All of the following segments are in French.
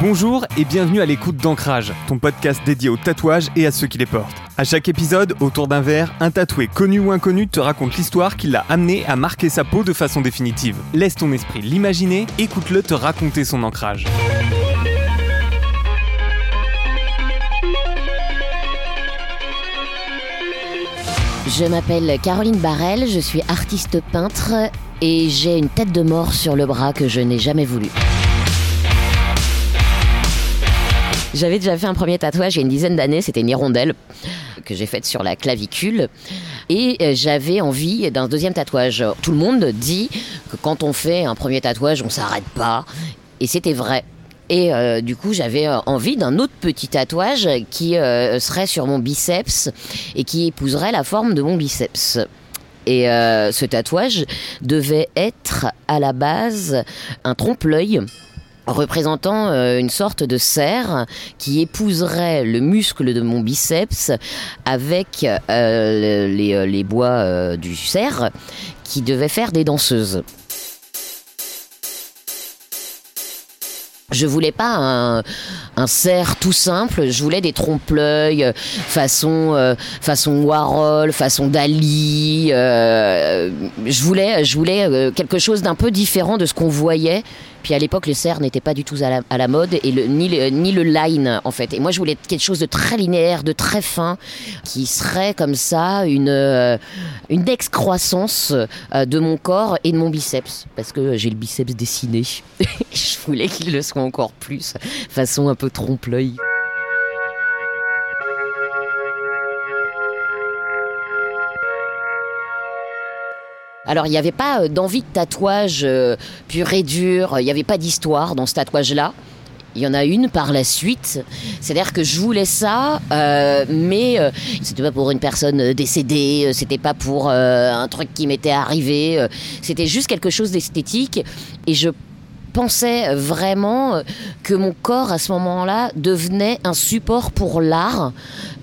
Bonjour et bienvenue à l'écoute d'Ancrage, ton podcast dédié aux tatouages et à ceux qui les portent. À chaque épisode, autour d'un verre, un tatoué connu ou inconnu te raconte l'histoire qui l'a amené à marquer sa peau de façon définitive. Laisse ton esprit l'imaginer, écoute-le te raconter son ancrage. Je m'appelle Caroline Barrel, je suis artiste peintre et j'ai une tête de mort sur le bras que je n'ai jamais voulu. J'avais déjà fait un premier tatouage il y a une dizaine d'années, c'était une hirondelle que j'ai faite sur la clavicule. Et euh, j'avais envie d'un deuxième tatouage. Tout le monde dit que quand on fait un premier tatouage, on s'arrête pas. Et c'était vrai. Et euh, du coup, j'avais euh, envie d'un autre petit tatouage qui serait sur mon biceps et qui épouserait la forme de mon biceps. Et ce tatouage devait être à la base un trompe-l'œil représentant euh, une sorte de cerf qui épouserait le muscle de mon biceps avec euh, les, euh, les, bois du cerf qui devait faire des danseuses. Je voulais pas un, cerf tout simple, je voulais des trompe-l'œil façon Warhol, façon Dali. je voulais quelque chose d'un peu différent de ce qu'on voyait puis à l'époque, le cerf n'était pas du tout à la, mode, et le, ni, le, ni le line, en fait. Et moi, je voulais quelque chose de très linéaire, de très fin, qui serait comme ça une, euh, une excroissance euh, de mon corps et de mon biceps. Parce que j'ai le biceps dessiné. je voulais qu'il le soit encore plus, façon un peu trompe-l'œil. Alors, il n'y avait pas euh, d'envie de tatouage euh, pur et dur, il n'y avait pas d'histoire dans ce tatouage-là. Il y en a une par la suite. C'est-à-dire que je voulais ça, euh, mais euh, c'était pas pour une personne décédée, c'était pas pour un truc qui m'était arrivé. c'était juste quelque chose d'esthétique. Et je pensais vraiment que mon corps à ce moment-là devenait un support pour l'art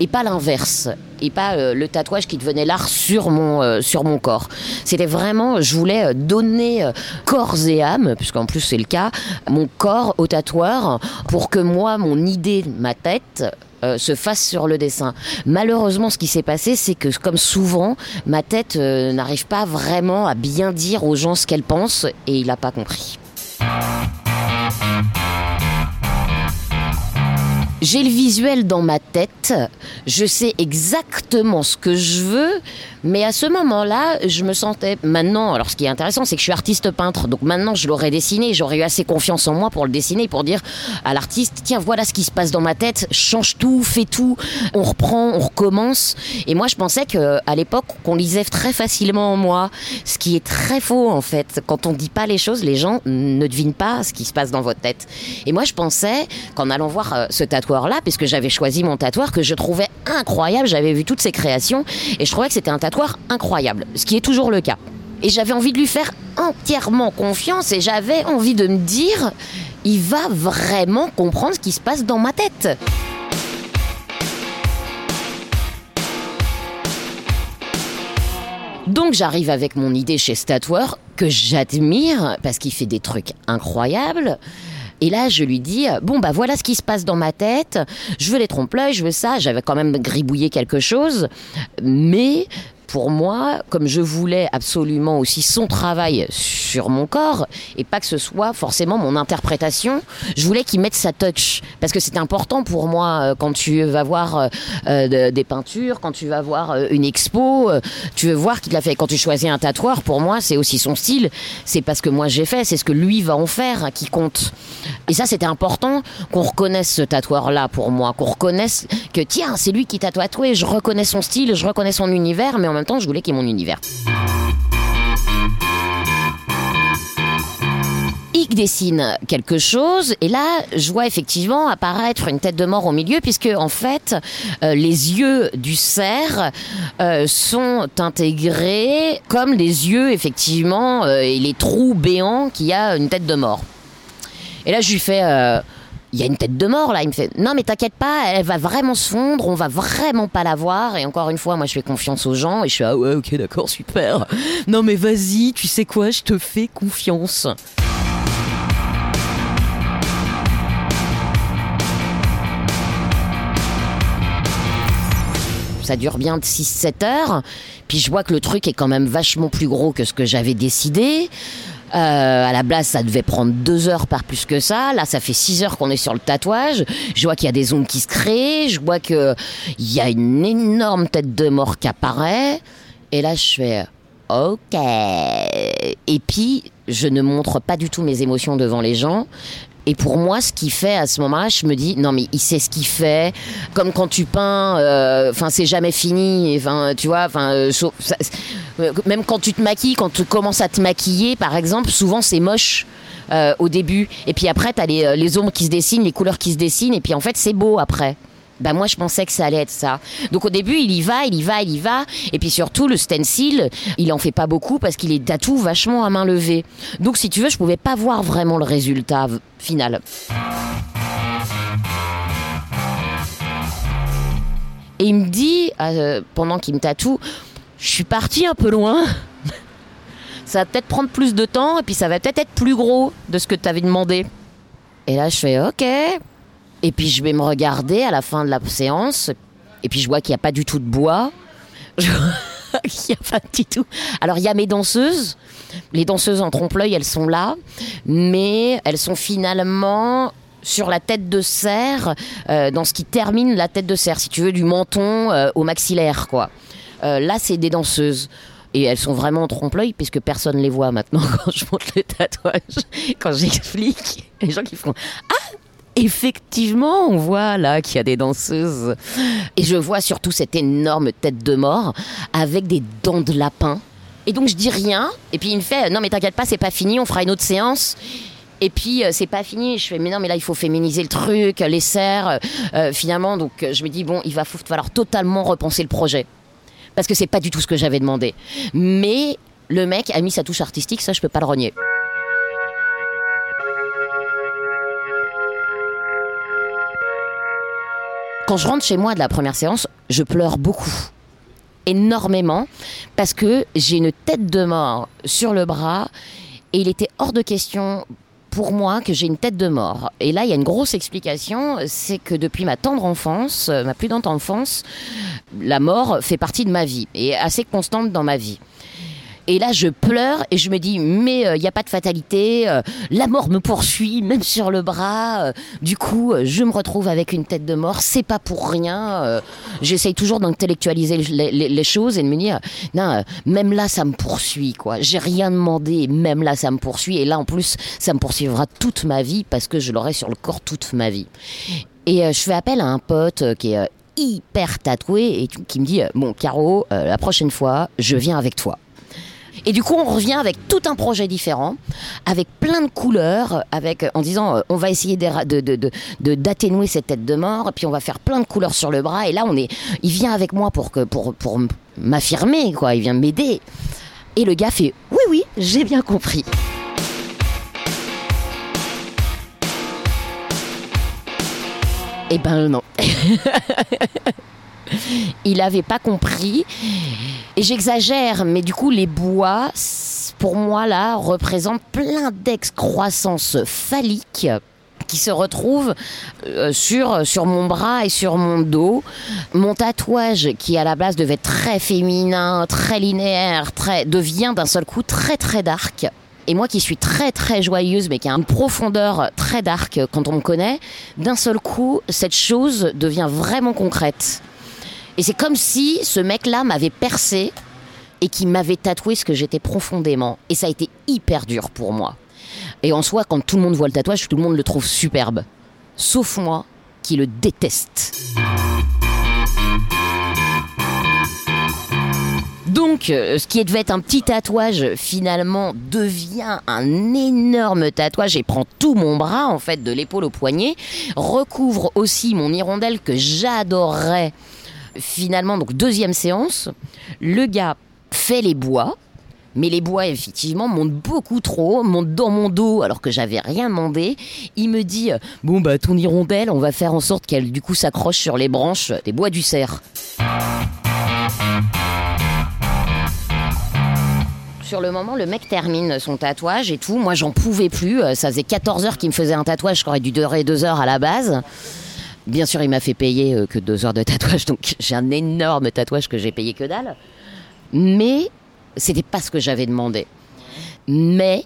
et pas l'inverse et pas euh, le tatouage qui devenait l'art sur mon euh, sur mon corps. C'était vraiment je voulais euh, donner corps et âme puisqu'en plus c'est le cas mon corps au tatoueur pour que moi mon idée ma tête se fasse sur le dessin. Malheureusement, ce qui s'est passé, c'est que, comme souvent, ma tête n'arrive pas vraiment à bien dire aux gens ce qu'elle pense et il n'a pas compris. J'ai le visuel dans ma tête, je sais exactement ce que je veux, mais à ce moment-là, je me sentais maintenant. Alors, ce qui est intéressant, c'est que je suis artiste peintre, donc maintenant je l'aurais dessiné, j'aurais eu assez confiance en moi pour le dessiner, pour dire à l'artiste tiens, voilà ce qui se passe dans ma tête, change tout, fais tout, on reprend, on recommence. Et moi, je pensais que à l'époque, qu'on lisait très facilement en moi, ce qui est très faux en fait. Quand on dit pas les choses, les gens ne devinent pas ce qui se passe dans votre tête. Et moi, je pensais qu'en allant voir euh, ce tatoueur-là, puisque j'avais choisi mon tatoueur que je trouvais incroyable, j'avais vu toutes ses créations et je trouvais que c'était un tatoueur incroyable, ce qui est toujours le cas. Et j'avais envie de lui faire entièrement confiance et j'avais envie de me dire, il va vraiment comprendre ce qui se passe dans ma tête. Donc j'arrive avec mon idée chez ce tatoueur que j'admire parce qu'il fait des trucs incroyables. Et là, je lui dis bon bah voilà ce qui se passe dans ma tête. Je veux les trompe-l'œil, je veux ça. J'avais quand même gribouillé quelque chose, mais pour moi, comme je voulais absolument aussi son travail sur mon corps et pas que ce soit forcément mon interprétation, je voulais qu'il mette sa touch parce que c'est important pour moi euh, quand tu vas voir euh, euh, des peintures, quand tu vas voir une expo, tu veux voir qu'il a fait. Quand tu choisis un tatoueur, pour moi, c'est aussi son style, c'est parce que moi j'ai fait, c'est ce que lui va en faire qui compte. Et ça, c'était important qu'on reconnaisse ce tatoueur-là pour moi, qu'on reconnaisse que tiens, c'est lui qui t'a tatoué, je reconnais son style, je reconnais son univers, mais en même temps, je voulais qu'il y ait mon univers. Il dessine quelque chose et là je vois effectivement apparaître une tête de mort au milieu puisque en fait euh, les yeux du cerf euh, sont intégrés comme les yeux effectivement euh, et les trous béants qu'il y a une tête de mort. Et là je lui fais il y a une tête de mort là. Il me fait non mais t'inquiète pas, elle va vraiment se fondre, on va vraiment pas la voir. Et encore une fois, moi je fais confiance aux gens et je suis ah ouais ok d'accord super. Non mais vas-y, tu sais quoi, je te fais confiance. ça dure bien de 6-7 heures. Puis je vois que le truc est quand même vachement plus gros que ce que j'avais décidé. Euh, à la base, ça devait prendre deux heures, par plus que ça. Là, ça fait six heures qu'on est sur le tatouage. Je vois qu'il y a des ondes qui se créent. Je vois qu'il y a une énorme tête de mort qui apparaît. Et là, je fais OK. Et puis, je ne montre pas du tout mes émotions devant les gens. Et pour moi, ce qu'il fait à ce moment-là, je me dis non mais il sait ce qu'il fait. Comme quand tu peins, euh, enfin c'est jamais fini. Enfin tu vois, enfin euh, euh, même quand tu te maquilles, quand tu commences à te maquiller, par exemple, souvent c'est moche. au début et puis après tu as les, les ombres qui se dessinent les couleurs qui se dessinent et puis en fait c'est beau après bah moi je pensais que ça allait être ça. Donc au début il y va, il y va, il y va, et puis surtout le stencil, il en fait pas beaucoup parce qu'il est tatou vachement à main levée. Donc si tu veux, je pouvais pas voir vraiment le résultat final. Et il me dit, euh, pendant qu'il me tatoue, je suis parti un peu loin. ça va peut-être prendre plus de temps et puis ça va peut-être être plus gros de ce que tu avais demandé. Et là, je fais OK. Et puis je vais me regarder à la fin de la séance, et puis je vois qu'il n'y a pas du tout de bois. il n'y a pas du tout. Alors il y a mes danseuses. Les danseuses en trompe-l'œil, elles sont là, mais elles sont finalement sur la tête de cerf, euh, dans ce qui termine la tête de cerf, si tu veux, du menton euh, au maxillaire, quoi. Euh, là, c'est des danseuses. Et elles sont vraiment en trompe-l'œil puisque personne ne les voit maintenant quand je montre les tatouages, quand j'explique. Les gens qui font effectivement, on voit là qu'il y a des danseuses. Et je vois surtout cette énorme tête de mort avec des dents de lapin. Et donc je dis rien. Et puis il me fait Non, mais t'inquiète pas, c'est pas fini, on fera une autre séance. Et puis euh, c'est pas fini. Je fais mais non mais là il faut féminiser le truc, les serres. Euh, finalement donc je me dis bon il va falloir totalement repenser le projet parce que c'est pas du tout ce que j'avais demandé. Mais le mec a mis sa touche artistique, ça je peux pas le renier. Quand je rentre chez moi de la première séance, je pleure beaucoup. Énormément. Parce que j'ai une tête de mort sur le bras. Et il était hors de question pour moi que j'ai une tête de mort. Et là, il y a une grosse explication, c'est que depuis ma tendre enfance, ma plus tendre enfance, la mort fait partie de ma vie et assez constante dans ma vie. Et là, je pleure et je me dis, mais il euh, n'y a pas de fatalité, euh, la mort me poursuit, même sur le bras. Euh, du coup, je me retrouve avec une tête de mort, c'est pas pour rien. J'essaye toujours d'intellectualiser les, choses et de me dire, non, même là, ça me poursuit, quoi. J'ai rien demandé, même là, ça me poursuit. Et là, en plus, ça me poursuivra toute ma vie parce que je l'aurai sur le corps toute ma vie. Et je fais appel à un pote qui est hyper tatoué et qui me dit, bon, Caro, la prochaine fois, je viens avec toi. Et du coup, on revient avec tout un projet différent, avec plein de couleurs, avec en disant euh, on va essayer d'atténuer cette tête de mort, puis on va faire plein de couleurs sur le bras. Et là, on est, il vient avec moi pour que pour pour m'affirmer quoi. Il vient m'aider. Et le gars fait oui oui, j'ai bien compris. Eh ben non. il n'avait pas compris. Et j'exagère, mais du coup, les bois, pour moi, là, représentent plein d'excroissances phalliques qui se retrouvent euh, sur, sur mon bras et sur mon dos. Mon tatouage, qui à la base devait être très féminin, très linéaire, devient d'un seul coup très très dark. Et moi qui suis très très joyeuse, mais qui a une profondeur très dark quand on me connaît, d'un seul coup, cette chose devient vraiment concrète. Et c'est comme si ce mec-là m'avait percé et qui m'avait tatoué ce que j'étais profondément. Et ça a été hyper dur pour moi. Et en soi, quand tout le monde voit le tatouage, tout le monde le trouve superbe. Sauf moi, qui le déteste. Donc, euh, ce qui devait être un petit tatouage, finalement, devient un énorme tatouage et prend tout mon bras, en fait, de l'épaule au poignet, recouvre aussi mon hirondelle que j'adorerais finalement, donc deuxième séance, le gars fait les bois, mais les bois, effectivement, montent beaucoup trop, montent dans mon dos alors que j'avais rien demandé. Il me dit Bon, bah, ton hirondelle, on va faire en sorte qu'elle, du coup, s'accroche sur les branches des bois du cerf. Sur le moment, le mec termine son tatouage et tout. Moi, j'en pouvais plus. Ça faisait 14 heures qu'il me faisait un tatouage, qui aurait dû durer 2 heures à la base. Bien sûr, il m'a fait payer euh, que deux heures de tatouage, donc j'ai un énorme tatouage que j'ai payé que dalle. Mais c'était pas ce que j'avais demandé. Mais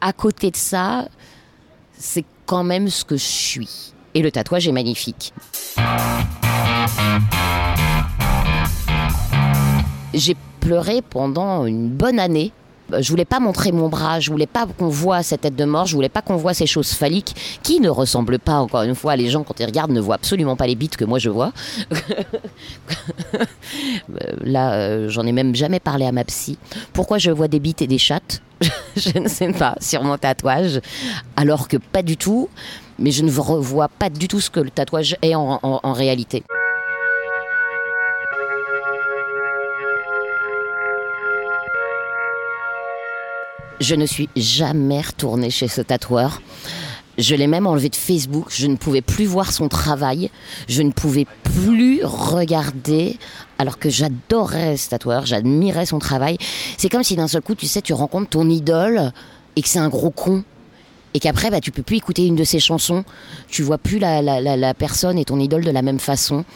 à côté de ça, c'est quand même ce que je suis. Et le tatouage est magnifique. J'ai pleuré pendant une bonne année. Je voulais pas montrer mon bras, je voulais pas qu'on voit cette tête de mort, je voulais pas qu'on voit ces choses phalliques qui ne ressemblent pas, encore une fois, les gens quand ils regardent ne voient absolument pas les bites que moi je vois. Là, euh, j'en ai même jamais parlé à ma psy. Pourquoi je vois des bites et des chattes? Je ne sais pas, sur mon tatouage. Alors que pas du tout, mais je ne revois pas du tout ce que le tatouage est en réalité. Je ne suis jamais retournée chez ce tatoueur. Je l'ai même enlevé de Facebook. Je ne pouvais plus voir son travail. Je ne pouvais plus regarder. Alors que j'adorais ce tatoueur, j'admirais son travail. C'est comme si d'un seul coup, tu sais, tu rencontres ton idole et que c'est un gros con. Et qu'après, bah, tu peux plus écouter une de ses chansons. Tu vois plus la, la, la, la personne et ton idole de la même façon.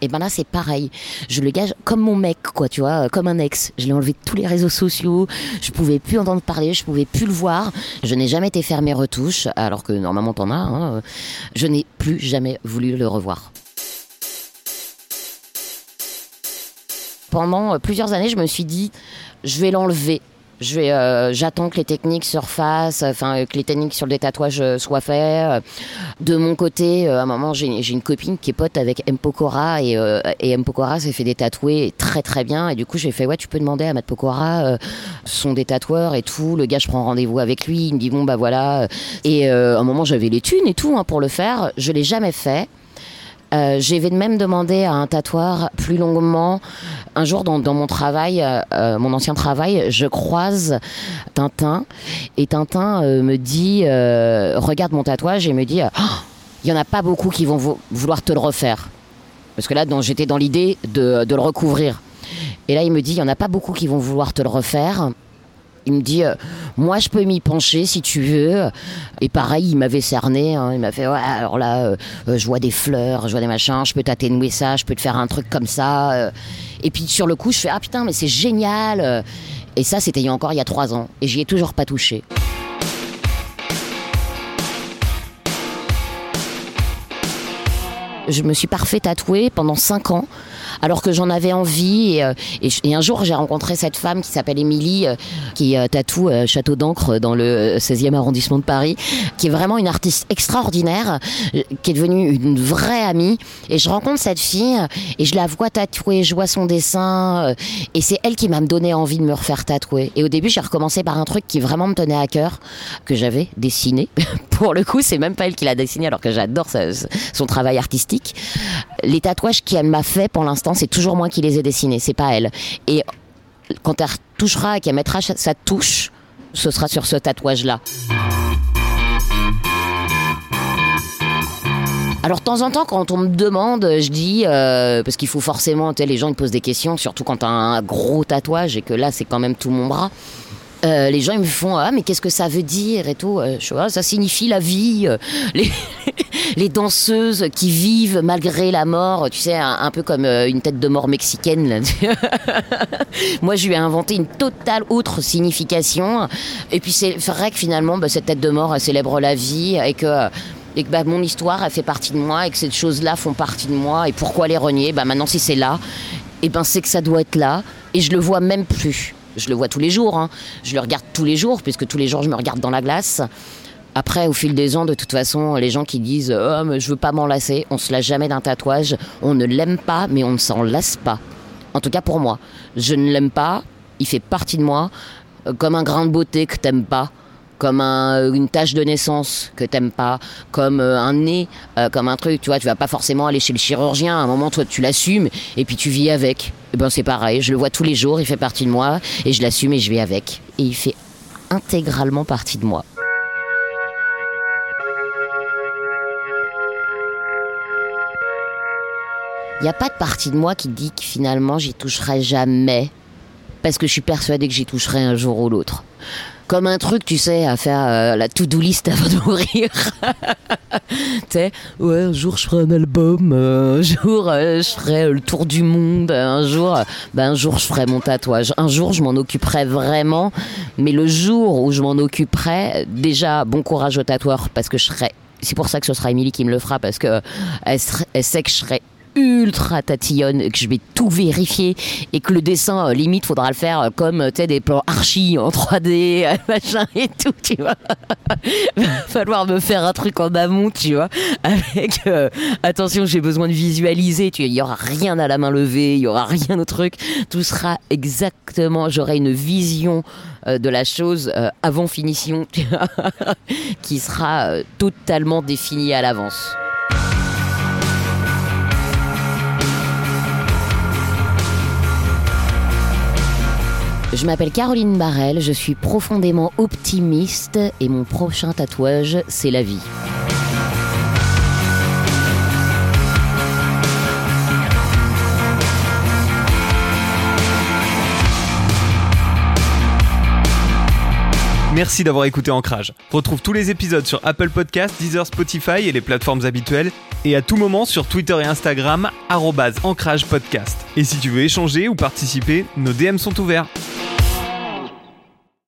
Et ben là, c'est pareil. Je le gage comme mon mec, quoi, tu vois, euh, comme un ex. Je l'ai enlevé de tous les réseaux sociaux. Je pouvais plus entendre parler, je pouvais plus le voir. Je n'ai jamais été faire mes retouches, alors que normalement t'en as. Hein. Je n'ai plus jamais voulu le revoir. Pendant euh, plusieurs années, je me suis dit, je vais l'enlever. Je vais, euh, j'attends que les techniques surfassent, enfin euh, que les techniques sur le tatouage euh, soient faites. De mon côté, euh, à un moment, j'ai une copine qui est pote avec M Pokora et, euh, et M Pokora s'est fait détatouer très très bien. Et du coup, j'ai fait ouais, tu peux demander à Matt Pokora, euh, sont des tatoueurs et tout. Le gars, je prends rendez-vous avec lui. Il me dit bon bah voilà. Et euh, à un moment, j'avais les thunes et tout hein, pour le faire. Je l'ai jamais fait. Euh, j'ai même demandé à un tatoueur plus longuement. Un jour, dans, mon travail, euh, euh, mon ancien travail, je croise Tintin et Tintin euh, me dit regarde mon tatouage et me dit Oh, il y en a pas beaucoup qui vont vou- vouloir te le refaire parce que là, j'étais dans l'idée de, de le recouvrir. Et là, il me dit il y en a pas beaucoup qui vont vouloir te le refaire. Il me dit, euh, moi je peux m'y pencher si tu veux. Et pareil, il m'avait cerné. hein. il m'a fait, ouais, alors là, euh, euh, je vois des fleurs, je vois des machins, je peux t'atténuer ça, je peux te faire un truc comme ça. Et puis sur le coup, je fais, ah putain, mais c'est génial. Et ça, c'était encore il y a trois ans. Et j'y ai toujours pas touché. Je me suis parfait tatouée pendant 5 ans, alors que j'en avais envie. Et, euh, et un jour, j'ai rencontré cette femme qui s'appelle Émilie, euh, qui euh, tatoue Château d'encre dans le euh, 16e arrondissement de Paris, qui est vraiment une artiste extraordinaire, qui est devenue une vraie amie. Et je rencontre cette fille, et je la vois tatouer, je vois son dessin, et c'est elle qui m'a donné envie de me refaire tatouer. Et au début, j'ai recommencé par un truc qui vraiment me tenait à cœur, que j'avais dessiné. Pour le coup, c'est même pas elle qui l'a dessiné, alors que j'adore son travail artistique. Les tatouages qu'elle m'a fait, pour l'instant, c'est toujours moi qui les ai dessinés, c'est pas elle. Et quand elle touchera et qu'elle mettra sa touche, ce sera sur ce tatouage-là. Alors de temps en temps, quand on me demande, je dis euh, parce qu'il faut forcément, les gens ils posent des questions, surtout quand t'as un gros tatouage et que là c'est quand même tout mon bras. Euh, les gens ils me font ah mais qu'est-ce que ça veut dire et tout. Euh, je Ah, ça signifie la vie, euh, les, les danseuses qui vivent malgré la mort, tu sais un, peu comme une tête de mort mexicaine. Moi je lui ai inventé une totale autre signification. Et puis c'est vrai que finalement bah, cette tête de mort elle célèbre la vie et que et que bah, mon histoire elle fait partie de moi et que ces choses-là font partie de moi et pourquoi les renier? Bah maintenant si c'est là et ben c'est que ça doit être là et je le vois même plus je le vois tous les jours hein. je le regarde tous les jours puisque tous les jours je me regarde dans la glace. Après au fil des ans de toute façon les gens qui disent oh mais je veux pas m'en lasser on se lasse jamais d'un tatouage. On ne l'aime pas mais on ne s'en lasse pas. En tout cas pour moi. Je ne l'aime pas il fait partie de moi euh, comme un grain de beauté que t'aimes pas comme un- une tache de naissance que t'aimes pas, comme euh, un nez, euh, comme un truc, tu vois, tu vas pas forcément aller chez le chirurgien, à un moment toi tu l'assumes et puis tu vis avec. Et ben c'est pareil, je le vois tous les jours, il fait partie de moi et je l'assume et je vis avec. Et il fait intégralement partie de moi. Il n'y a pas de partie de moi qui dit que finalement j'y toucherai jamais parce que je suis persuadée que j'y toucherai un jour ou l'autre. Comme un truc, tu sais, à faire euh, la to-do list avant de mourir. tu sais, ouais, un jour je ferai un album, euh, un jour euh, je ferai le tour du monde, un jour, ben, un jour je ferai mon tatouage, un jour je m'en occuperai vraiment, mais le jour où je m'en occuperai, déjà, bon courage au tatoueur parce que je serai c'est pour ça que ce sera Émilie qui me le fera parce que elle, elle sait que je serai ultra tatillonne, que je vais tout vérifier et que le dessin, euh, limite, faudra le faire euh, comme sais, des plans archi en 3D, euh, machin et tout, tu vois. Va falloir me faire un truc en amont, tu vois, avec attention, j'ai besoin de visualiser, tu il y aura rien à la main levée, il y aura rien au truc, tout sera exactement, j'aurai une vision de la chose avant finition qui sera totalement définie à l'avance. Je m'appelle Caroline Barrel, je suis profondément optimiste et mon prochain tatouage, c'est la vie. Merci d'avoir écouté Ancrage. Retrouve tous les épisodes sur Apple Podcasts, Deezer, Spotify et les plateformes habituelles et à tout moment sur Twitter et Instagram, Ancrage Podcast. Et si tu veux échanger ou participer, nos DM sont ouverts.